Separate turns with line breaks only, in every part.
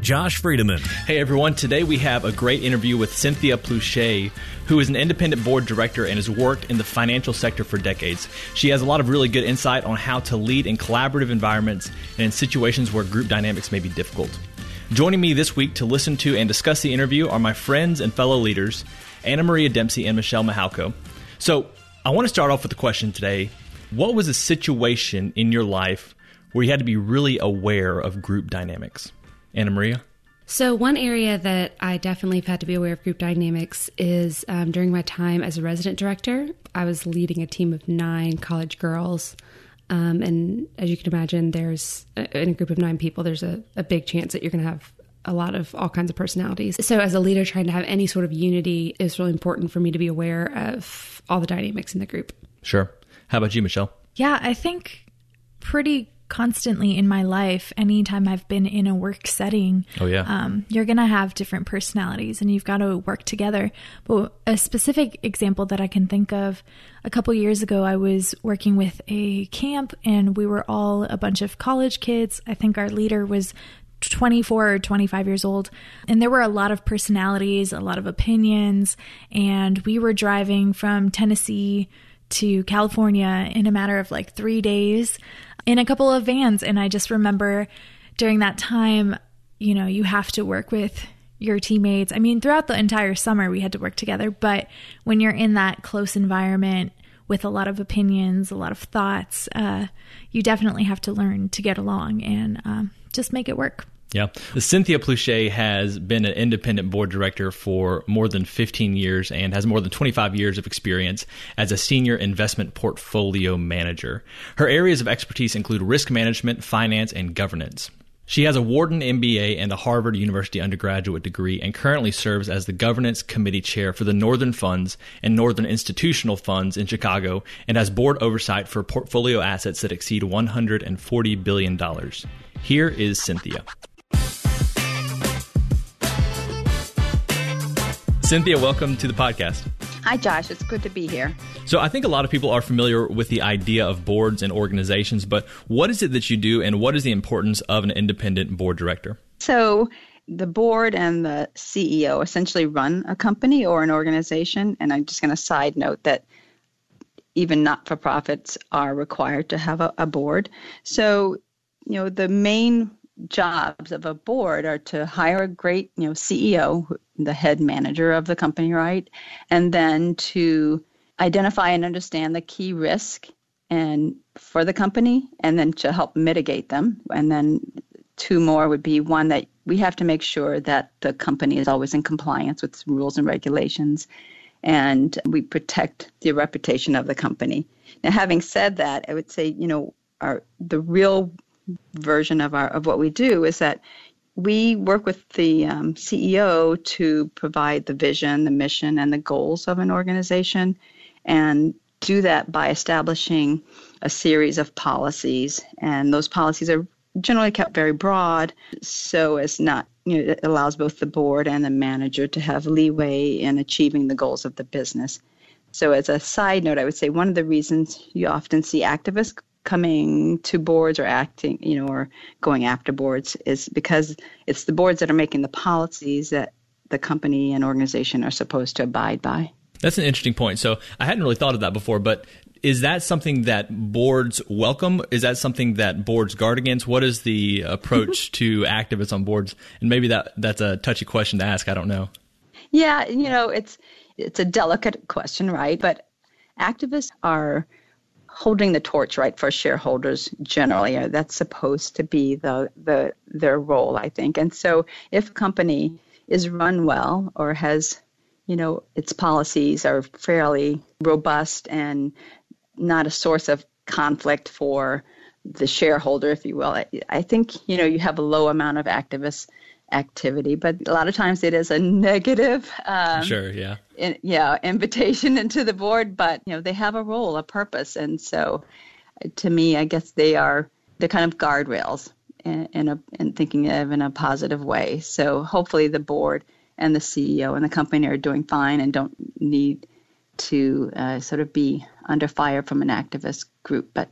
Josh Friedeman.
Hey everyone, today we have a great interview with Cynthia Plouché, who is an independent board director and has worked in the financial sector for decades. She has a lot of really good insight on how to lead in collaborative environments and in situations where group dynamics may be difficult. Joining me this week to listen to and discuss the interview are my friends and fellow leaders, Anna Maria Dempsey and Michelle Mahalko. So, I want to start off with the question today What was a situation in your life where you had to be really aware of group dynamics. Anna Maria?
So, one area that I definitely have had to be aware of group dynamics is um, during my time as a resident director. I was leading a team of nine college girls. Um, and as you can imagine, there's in a group of nine people, there's a, a big chance that you're going to have a lot of all kinds of personalities. So, as a leader, trying to have any sort of unity is really important for me to be aware of all the dynamics in the group.
Sure. How about you, Michelle?
Yeah, I think pretty constantly in my life, anytime I've been in a work setting,
oh yeah,
um, you're gonna have different personalities, and you've got to work together. But a specific example that I can think of, a couple years ago, I was working with a camp, and we were all a bunch of college kids. I think our leader was 24 or 25 years old. And there were a lot of personalities, a lot of opinions. And we were driving from Tennessee to California in a matter of like three days in a couple of vans. And I just remember during that time, you know, you have to work with your teammates. I mean, throughout the entire summer, we had to work together. But when you're in that close environment with a lot of opinions, a lot of thoughts, uh, you definitely have to learn to get along and um, just make it work.
Yeah. Cynthia Plouché has been an independent board director for more than 15 years and has more than 25 years of experience as a senior investment portfolio manager. Her areas of expertise include risk management, finance, and governance. She has a Wharton MBA and a Harvard University undergraduate degree and currently serves as the governance committee chair for the Northern Funds and Northern Institutional Funds in Chicago and has board oversight for portfolio assets that exceed $140 billion. Here is Cynthia. Cynthia, welcome to the podcast.
Hi, Josh. It's good to be here.
So, I think a lot of people are familiar with the idea of boards and organizations, but what is it that you do and what is the importance of an independent board director?
So, the board and the CEO essentially run a company or an organization. And I'm just going to side note that even not for profits are required to have a, a board. So, you know, the main jobs of a board are to hire a great, you know, CEO, the head manager of the company, right? And then to identify and understand the key risk and for the company and then to help mitigate them. And then two more would be one that we have to make sure that the company is always in compliance with rules and regulations and we protect the reputation of the company. Now having said that, I would say, you know, our the real version of our of what we do is that we work with the um, CEO to provide the vision, the mission, and the goals of an organization, and do that by establishing a series of policies. And those policies are generally kept very broad, so as not you know it allows both the board and the manager to have leeway in achieving the goals of the business. So, as a side note, I would say one of the reasons you often see activists coming to boards or acting, you know, or going after boards is because it's the boards that are making the policies that the company and organization are supposed to abide by.
That's an interesting point. So I hadn't really thought of that before, but is that something that boards welcome? Is that something that boards guard against? What is the approach to activists on boards? And maybe that that's a touchy question to ask. I don't know.
Yeah, you know, it's it's a delicate question, right? But activists are holding the torch right for shareholders generally that's supposed to be the the their role i think. And so if a company is run well or has you know its policies are fairly robust and not a source of conflict for the shareholder if you will. I, I think you know you have a low amount of activist activity but a lot of times it is a negative
um, sure yeah.
in, yeah invitation into the board but you know they have a role a purpose. And so to me i guess they are the kind of guardrails in, in a in thinking of in a positive way. So hopefully the board and the ceo and the company are doing fine and don't need to uh, sort of be under fire from an activist group but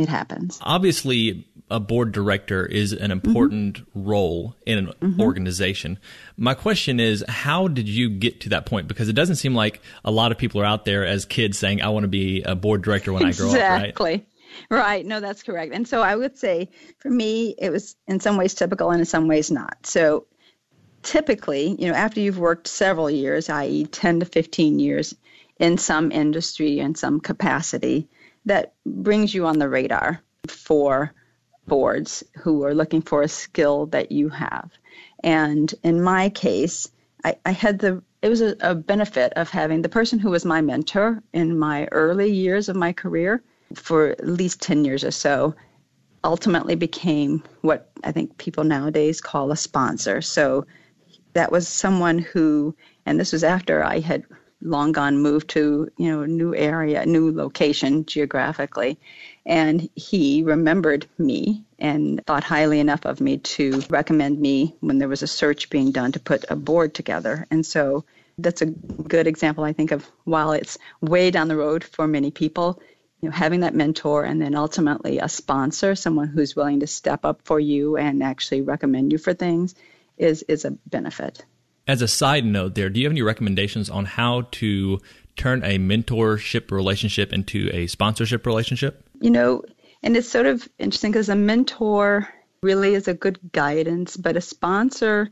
it happens.
Obviously, a board director is an important mm-hmm. role in an mm-hmm. organization. My question is, how did you get to that point? Because it doesn't seem like a lot of people are out there as kids saying, I want to be a board director when
exactly.
I grow up,
right? Exactly. Right. No, that's correct. And so I would say for me, it was in some ways typical and in some ways not. So typically, you know, after you've worked several years, i.e., 10 to 15 years in some industry in some capacity, that brings you on the radar for boards who are looking for a skill that you have. And in my case, I, I had the it was a, a, benefit of having the person who was my mentor in my early years of my career for at least 10 years or so ultimately became what I think people nowadays call a sponsor. So that was someone who, and this was after I had long gone moved to you know a new area new location geographically. And he remembered me and thought highly enough of me to recommend me when there was a search being done to put a board together. And so that's a good example i think of while it's way down the road for many people you know having that mentor and then ultimately a sponsor someone who's willing to step up for you and actually recommend you for things is is a benefit
as a side note, there, do you have any recommendations on how to turn a mentorship relationship into a sponsorship relationship?
You know, and it's sort of interesting because a mentor really is a good guidance, but a sponsor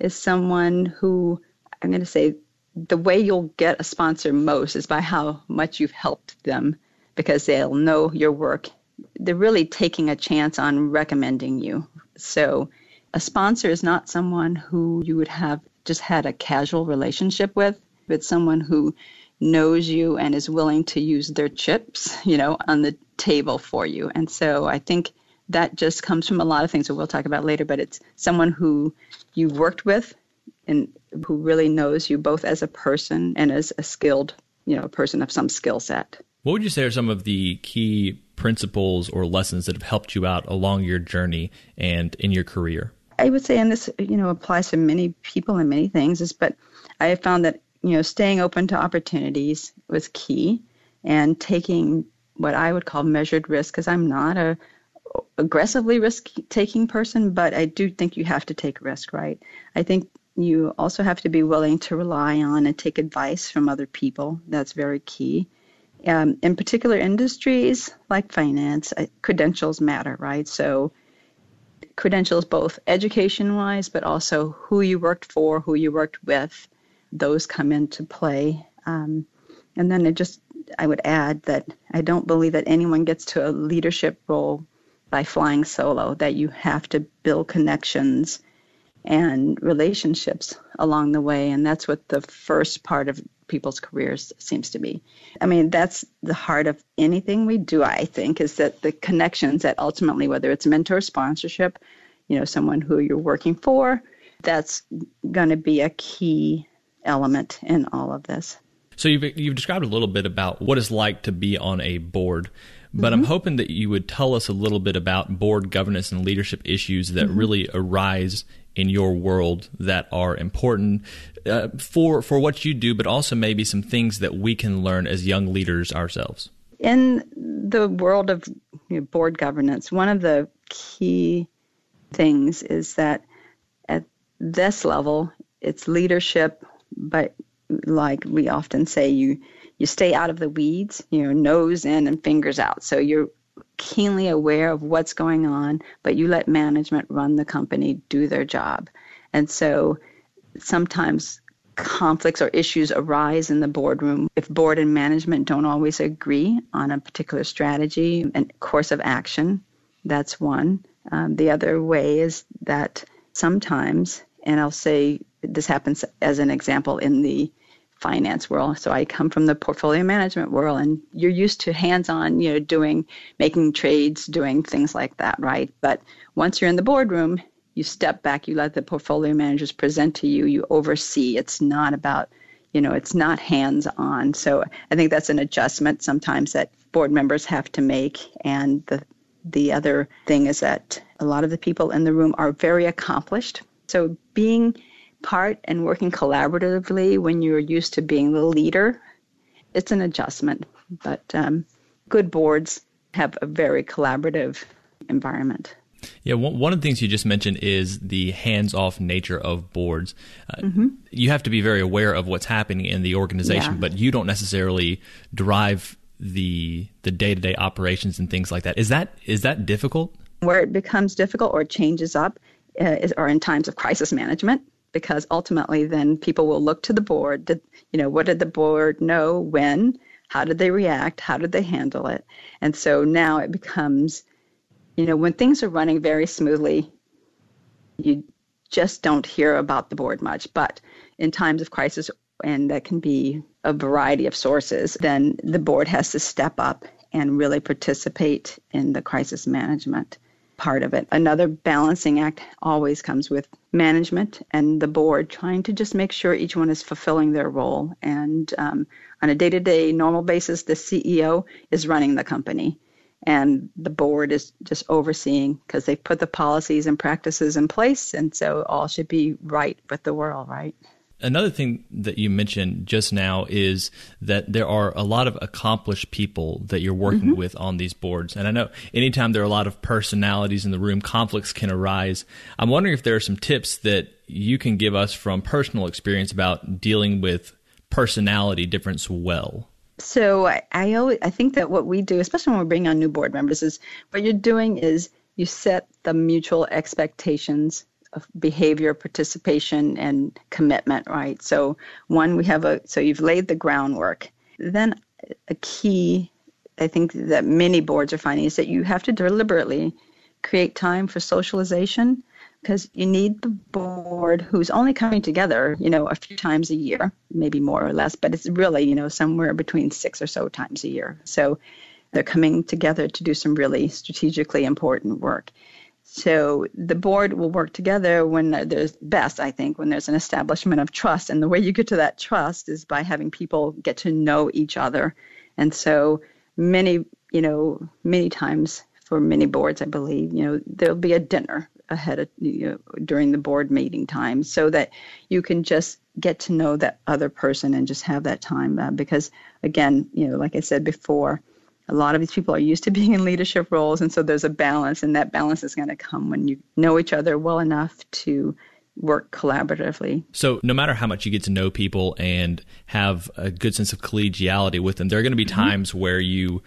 is someone who I'm going to say the way you'll get a sponsor most is by how much you've helped them because they'll know your work. They're really taking a chance on recommending you. So a sponsor is not someone who you would have just had a casual relationship with, but someone who knows you and is willing to use their chips, you know, on the table for you. And so I think that just comes from a lot of things that we'll talk about later, but it's someone who you've worked with and who really knows you both as a person and as a skilled, you know, person of some skill set.
What would you say are some of the key principles or lessons that have helped you out along your journey and in your career?
I would say, and this you know applies to many people and many things, is but I found that you know staying open to opportunities was key, and taking what I would call measured risk because I'm not a aggressively risk taking person, but I do think you have to take risk, right? I think you also have to be willing to rely on and take advice from other people. That's very key. Um, in particular industries like finance, credentials matter, right? So credentials, both education wise, but also who you worked for, who you worked with, those come into play. Um, and then I just, I would add that I don't believe that anyone gets to a leadership role by flying solo, that you have to build connections and relationships along the way. And that's what the first part of people's careers seems to be. I mean, that's the heart of anything we do, I think, is that the connections that ultimately, whether it's mentor sponsorship, you know, someone who you're working for, that's going to be a key element in all of this.
So you've, you've described a little bit about what it's like to be on a board, but mm-hmm. I'm hoping that you would tell us a little bit about board governance and leadership issues that mm-hmm. really arise in your world that are important uh, for for what you do, but also maybe some things that we can learn as young leaders ourselves.
In the world of you know, board governance, one of the key things is that at this level, it's leadership, but like we often say, you you stay out of the weeds, you know, nose in and fingers out. So you're keenly aware of what's going on, but you let management run the company, do their job. And so sometimes conflicts or issues arise in the boardroom, if board and management don't always agree on a particular strategy and course of action, that's one. Um, the other way is that sometimes, and I'll say this happens as an example in the finance world. So I come from the portfolio management world and you're used to hands-on, you know, doing making trades, doing things like that, right? But once you're in the boardroom, you step back, you let the portfolio managers present to you, you oversee. It's not about, you know, it's not hands-on. So I think that's an adjustment sometimes that board members have to make and the the other thing is that a lot of the people in the room are very accomplished. So being part and working collaboratively when you're used to being the leader, it's an adjustment. But um, good boards have a very collaborative environment.
Yeah, one of the things you just mentioned is the hands off nature of boards. Uh, mm-hmm. You have to be very aware of what's happening in the organization, yeah. but you don't necessarily drive the the day to day operations and things like that. Is that is that difficult?
Where it becomes difficult or changes up uh, is, are in times of crisis management because ultimately then people will look to the board. Did, you know, what did the board know when? How did they react? How did they handle it? And so now it becomes, you know, when things are running very smoothly, you just don't hear about the board much. But in times of crisis, and that can be a variety of sources, then the board has to step up and really participate in the crisis management part of it. Another balancing act always comes with management and the board trying to just make sure each one is fulfilling their role. And um, on a day to day normal basis, the CEO is running the company and the board is just overseeing because they've put the policies and practices in place. And so all should be right with the world, right?
Another thing that you mentioned just now is that there are a lot of accomplished people that you're working mm-hmm. with on these boards. And I know anytime there are a lot of personalities in the room, conflicts can arise. I'm wondering if there are some tips that you can give us from personal experience about dealing with personality difference well.
So I, I always I think that what we do, especially when we bring on new board members, is what you're doing is you set the mutual expectations of behavior, participation, and commitment, right? So, one, we have a, so you've laid the groundwork. Then, a key, I think, that many boards are finding is that you have to deliberately create time for socialization because you need the board who's only coming together, you know, a few times a year, maybe more or less, but it's really, you know, somewhere between six or so times a year. So they're coming together to do some really strategically important work. So the board will work together when there's best, I think, when there's an establishment of trust. And the way you get to that trust is by having people get to know each other. And so many, you know, many times for many boards, I believe, you know, there'll be a dinner ahead of you know, during the board meeting time so that you can just get to know that other person and just have that time uh, because again you know like i said before a lot of these people are used to being in leadership roles and so there's a balance and that balance is going to come when you know each other well enough to work collaboratively.
So, no matter how much you get to know people and have a good sense of collegiality with them, there are going to be mm-hmm. times where you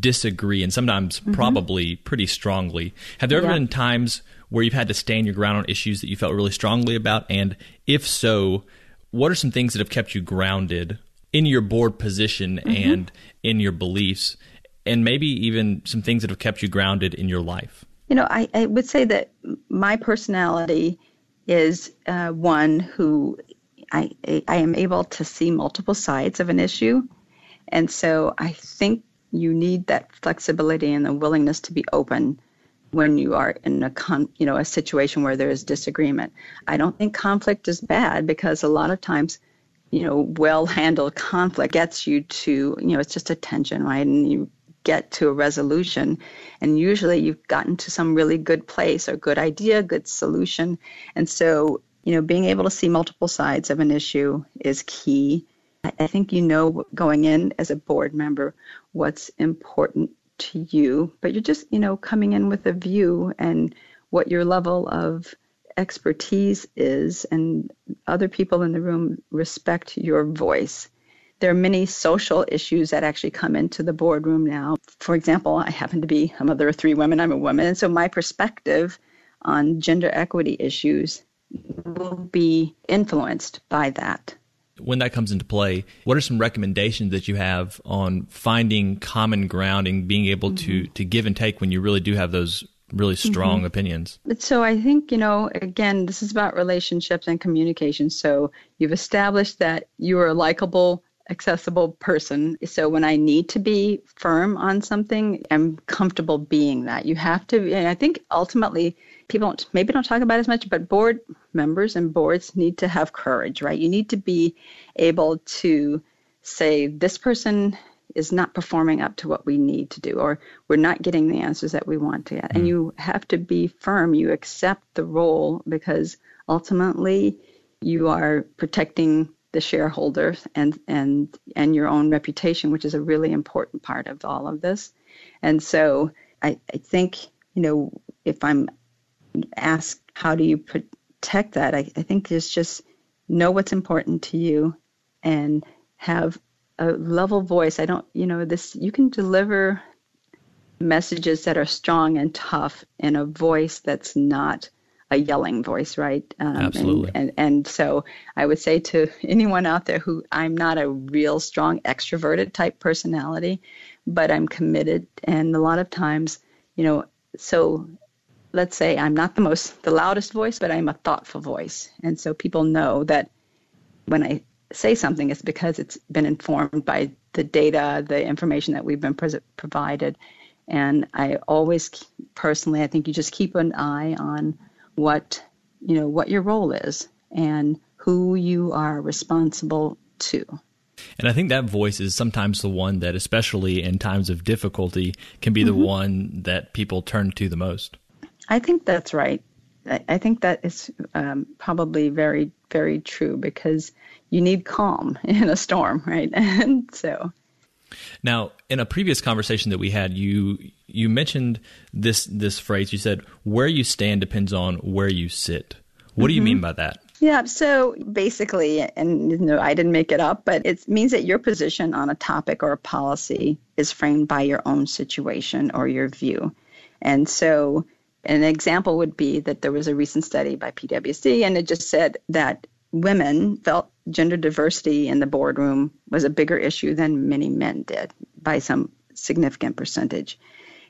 disagree and sometimes mm-hmm. probably pretty strongly. Have there ever been times where you've had to stand your ground on issues that you felt really strongly about? And if so, what are some things that have kept you grounded in your board position mm-hmm. and in your beliefs? And maybe even some things that have kept you grounded in your life?
You know, I, I would say that my personality is uh, one who I, I am able to see multiple sides of an issue. And so I think you need that flexibility and the willingness to be open when you are in a con, you know a situation where there is disagreement. I don't think conflict is bad because a lot of times you know well handled conflict gets you to you know it's just a tension right and you get to a resolution. And usually you've gotten to some really good place or good idea, good solution. And so, you know, being able to see multiple sides of an issue is key. I think you know going in as a board member what's important to you, but you're just, you know, coming in with a view and what your level of expertise is, and other people in the room respect your voice. There are many social issues that actually come into the boardroom now. For example, I happen to be a mother of three women, I'm a woman, and so my perspective on gender equity issues will be influenced by that.
when that comes into play, what are some recommendations that you have on finding common ground and being able mm-hmm. to to give and take when you really do have those really strong mm-hmm. opinions?
So I think, you know, again, this is about relationships and communication. So you've established that you are likable accessible person. So when I need to be firm on something, I'm comfortable being that. You have to, and I think ultimately people don't, maybe don't talk about as much, but board members and boards need to have courage, right? You need to be able to say, this person is not performing up to what we need to do, or we're not getting the answers that we want to get. Mm. And you have to be firm. You accept the role because ultimately you are protecting the shareholders and and and your own reputation, which is a really important part of all of this. And so I, I think you know if I'm asked how do you protect that, I, I think it's just know what's important to you and have a level voice. I don't, you know, this you can deliver messages that are strong and tough in a voice that's not a yelling voice, right?
Um, Absolutely.
And, and, and so I would say to anyone out there who I'm not a real strong extroverted type personality, but I'm committed. And a lot of times, you know, so let's say I'm not the most, the loudest voice, but I'm a thoughtful voice. And so people know that when I say something, it's because it's been informed by the data, the information that we've been provided. And I always personally, I think you just keep an eye on what you know what your role is and who you are responsible to.
And I think that voice is sometimes the one that, especially in times of difficulty, can be mm-hmm. the one that people turn to the most.
I think that's right. I think that is um, probably very, very true because you need calm in a storm, right? And so.
Now, in a previous conversation that we had, you you mentioned this this phrase. You said, "Where you stand depends on where you sit." What mm-hmm. do you mean mm-hmm. by that?
Yeah, so basically, and you know, I didn't make it up, but it means that your position on a topic or a policy is framed by your own situation or your view. And so, an example would be that there was a recent study by PwC, and it just said that women felt gender diversity in the boardroom was a bigger issue than many men did by some significant percentage.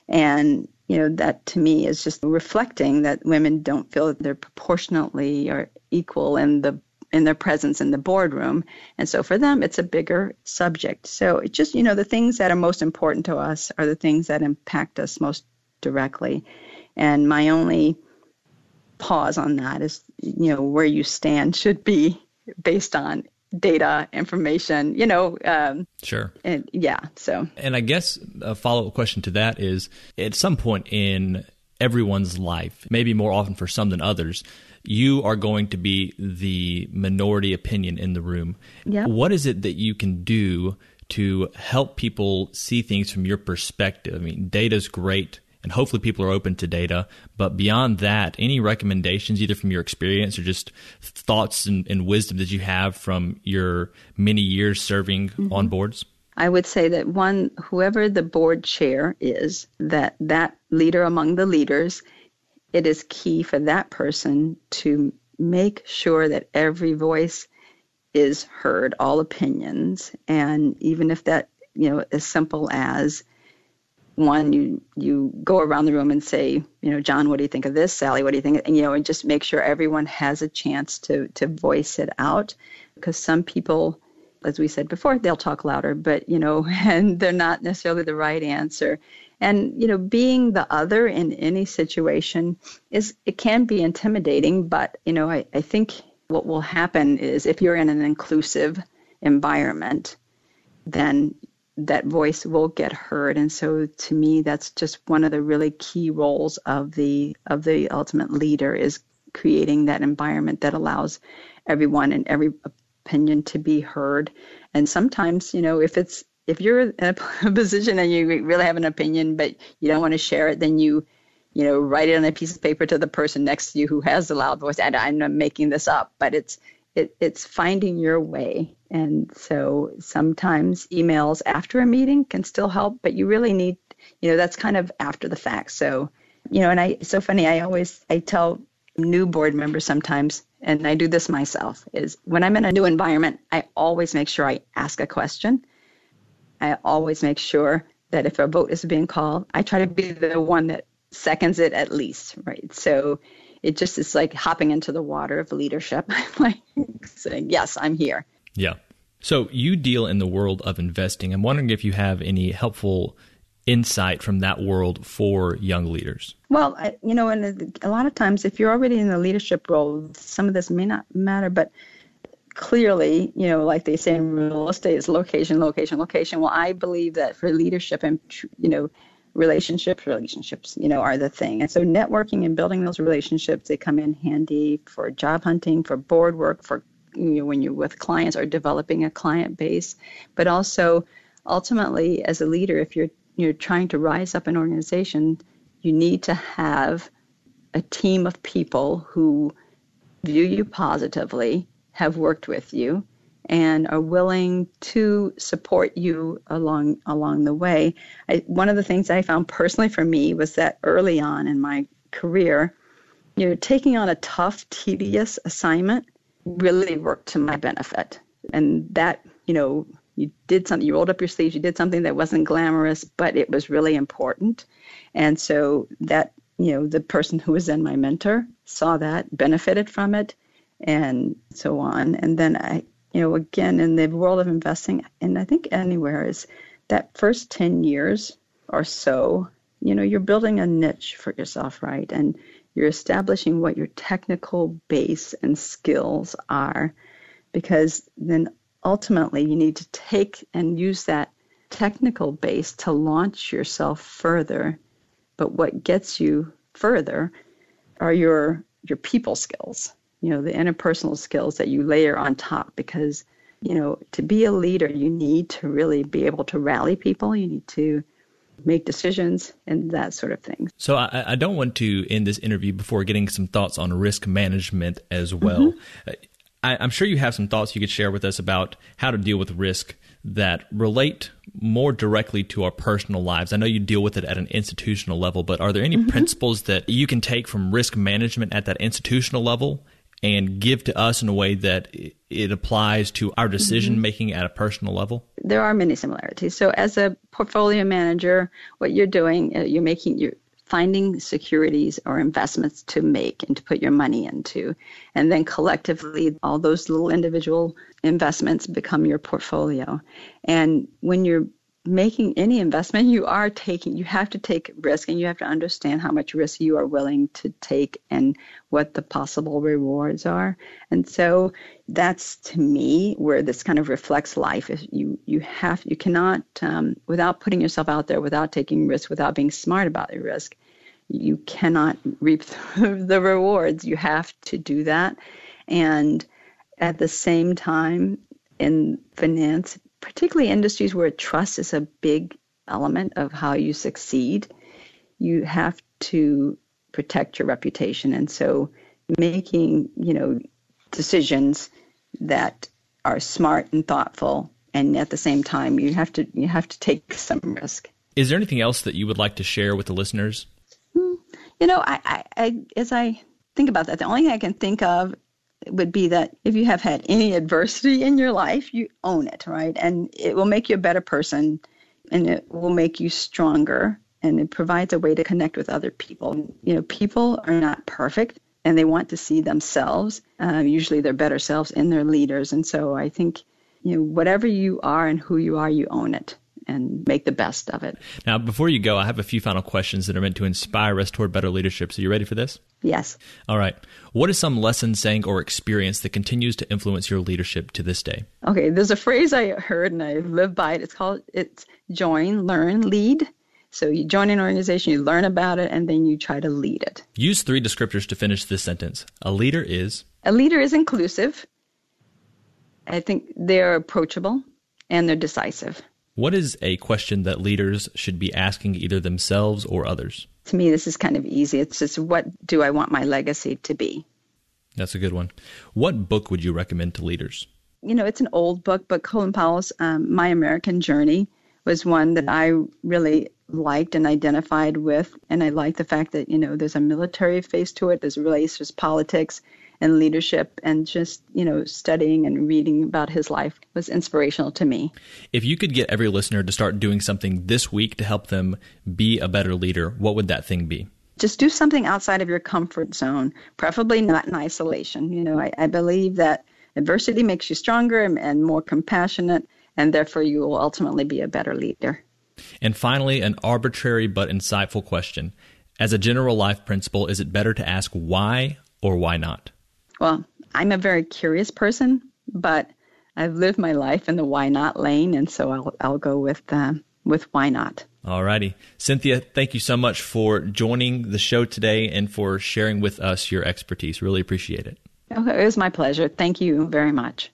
And you know that to me is just reflecting that women don't feel that they're proportionately or equal in the in their presence in the boardroom. And so for them it's a bigger subject. So it just you know the things that are most important to us are the things that impact us most directly. And my only pause on that is you know where you stand should be based on data information you know um,
sure.
and yeah so.
And i guess a follow-up question to that is at some point in everyone's life maybe more often for some than others you are going to be the minority opinion in the room.
Yeah.
what is it that you can do to help people see things from your perspective? I mean data is great and hopefully people are open to data. But beyond that, any recommendations, either from your experience or just thoughts and, and wisdom that you have from your many years serving mm-hmm. on boards?
I would say that one, whoever the board chair is, that that leader among the leaders, it is key for that person to make sure that every voice is heard, all opinions, and even if that, you know, as simple as one you you go around the room and say you know john what do you think of this? Sally what do you think? And you know and just make sure everyone has a chance to to voice it out. Because some people as we said before they'll talk louder but you know and they're not necessarily the right answer. And you know being the other in any situation is it can be intimidating but you know i, I think what will happen is if you're in an inclusive environment then that voice will get heard. And so to me that's just one of the really key roles of the of the ultimate leader is creating that environment that allows everyone and every opinion to be heard. And sometimes you know if it's if you're in a position and you really have an opinion but you don't want to share it then you you know write it on a piece of paper to the person next to you who has the loud voice and i'm not making this up but it's it, it's finding your way. And so sometimes emails after a meeting can still help, but you really need, you know, that's kind of after the fact. So, you know, and I, so funny. I always, I tell new board members sometimes, and I do this myself, is when I'm in a new environment, I always make sure I ask a question. I always make sure that if a vote is being called, I try to be the one that seconds it at least, right? So it just is like hopping into the water of leadership, like saying, Yes, I'm here.
Yeah. So you deal in the world of investing. I'm wondering if you have any helpful insight from that world for young leaders?
Well, I, you know, and uh, a lot of times, if you're already in the leadership role, some of this may not matter, but clearly, you know, like they say in real estate, is location, location, location. Well, I believe that for leadership and, you know, relationships, relationships, you know, are the thing. And so networking and building those relationships, they come in handy for job hunting, for board work, for, you know, when you're with clients or developing a client base, but also ultimately as a leader, if you're you're trying to rise up an organization, you need to have a team of people who view you positively, have worked with you, and are willing to support you along along the way. I, one of the things I found personally for me was that early on in my career, you know, taking on a tough, tedious assignment really worked to my benefit, and that you know you did something, you rolled up your sleeves, you did something that wasn't glamorous, but it was really important. And so that, you know, the person who was then my mentor saw that, benefited from it, and so on. And then I, you know, again, in the world of investing, and I think anywhere, is that first 10 years or so, you know, you're building a niche for yourself, right? And you're establishing what your technical base and skills are because then ultimately you need to take and use that technical base to launch yourself further. But what gets you further are your your people skills, you know, the interpersonal skills that you layer on top because, you know, to be a leader, you need to really be able to rally people. You need to make decisions and that sort of thing.
So I, I don't want to end this interview before getting some thoughts on risk management as well. Mm-hmm. I, am sure you have some thoughts you could share with us about how to deal with risk that relate more directly to our personal lives. I know you deal with it at an institutional level, but are there any mm-hmm. principles that you can take from risk management at that institutional level and give to us in a way that it applies to our decision making mm-hmm. at a personal level?
There are many similarities. So, as a portfolio manager, what you're doing, uh, you're making you're finding securities or investments to make and to put your money into. And then collectively, all those little individual investments become your portfolio. And when you're making any investment, you are taking, you have to take risk and you have to understand how much risk you are willing to take and what the possible rewards are. And so that's to me where this kind of reflects life. Is you, you have, you cannot, um, without putting yourself out there, without taking risk, without being smart about your risk, you cannot reap the rewards. You have to do that. And at the same time, in finance, particularly industries where trust is a big element of how you succeed, you have to protect your reputation. And so making, you know, decisions that are smart and thoughtful and at the same time you have to you have to take some risk.
Is there anything else that you would like to share with the listeners?
Hmm. You know, I, I, I as I think about that, the only thing I can think of would be that if you have had any adversity in your life, you own it, right? And it will make you a better person and it will make you stronger and it provides a way to connect with other people. You know, people are not perfect and they want to see themselves, uh, usually their better selves in their leaders. And so I think, you know, whatever you are and who you are, you own it and make the best of it.
Now, before you go, I have a few final questions that are meant to inspire us toward better leadership. So, you ready for this?
Yes.
All right. What is some lesson, saying, or experience that continues to influence your leadership to this day?
Okay, there's a phrase I heard and I live by it. It's called it's join, learn, lead. So you join an organization, you learn about it, and then you try to lead it.
Use three descriptors to finish this sentence. A leader is
a leader is inclusive. I think they're approachable and they're decisive.
What is a question that leaders should be asking either themselves or others?
To me, this is kind of easy. It's just what do I want my legacy to be?
That's a good one. What book would you recommend to leaders?
You know, it's an old book, but Colin Powell's um, My American Journey was one that I really liked and identified with. And I like the fact that, you know, there's a military face to it, there's race, there's politics and leadership and just, you know, studying and reading about his life was inspirational to me.
If you could get every listener to start doing something this week to help them be a better leader, what would that thing be?
Just do something outside of your comfort zone, preferably not in isolation. You know, I, I believe that adversity makes you stronger and, and more compassionate, and therefore you will ultimately be a better leader.
And finally, an arbitrary but insightful question. As a general life principle, is it better to ask why or why not?
Well, I'm a very curious person, but I've lived my life in the why not lane, and so I'll, I'll go with uh, with why not.
All righty. Cynthia, thank you so much for joining the show today and for sharing with us your expertise. Really appreciate it.
Okay, it was my pleasure. Thank you very much.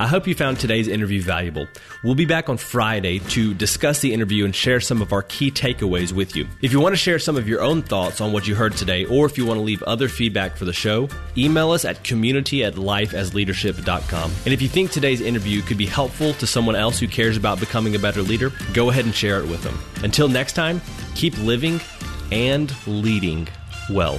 I hope you found today's interview valuable. We'll be back on Friday to discuss the interview and share some of our key takeaways with you. If you want to share some of your own thoughts on what you heard today, or if you want to leave other feedback for the show, email us at community at lifeasleadership.com. And if you think today's interview could be helpful to someone else who cares about becoming a better leader, go ahead and share it with them. Until next time, keep living and leading well.